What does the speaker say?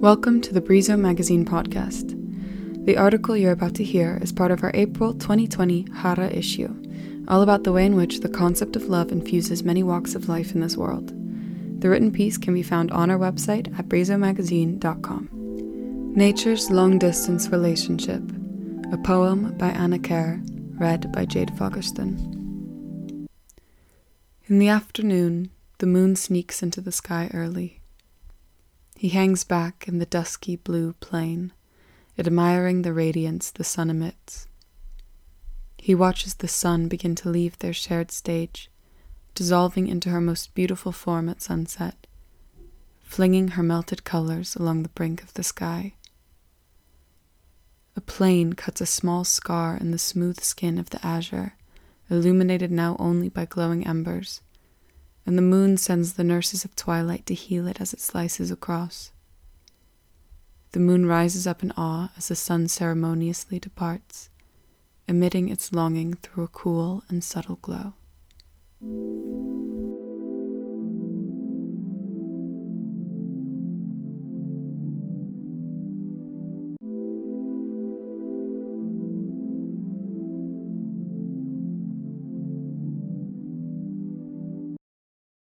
Welcome to the Brizo Magazine podcast. The article you're about to hear is part of our April 2020 Hara issue, all about the way in which the concept of love infuses many walks of life in this world. The written piece can be found on our website at brizomagazine.com. Nature's Long Distance Relationship, a poem by Anna Kerr, read by Jade Fogerston. In the afternoon, the moon sneaks into the sky early. He hangs back in the dusky blue plain, admiring the radiance the sun emits. He watches the sun begin to leave their shared stage, dissolving into her most beautiful form at sunset, flinging her melted colors along the brink of the sky. A plane cuts a small scar in the smooth skin of the azure, illuminated now only by glowing embers and the moon sends the nurses of twilight to heal it as it slices across. The moon rises up in awe as the sun ceremoniously departs, emitting its longing through a cool and subtle glow.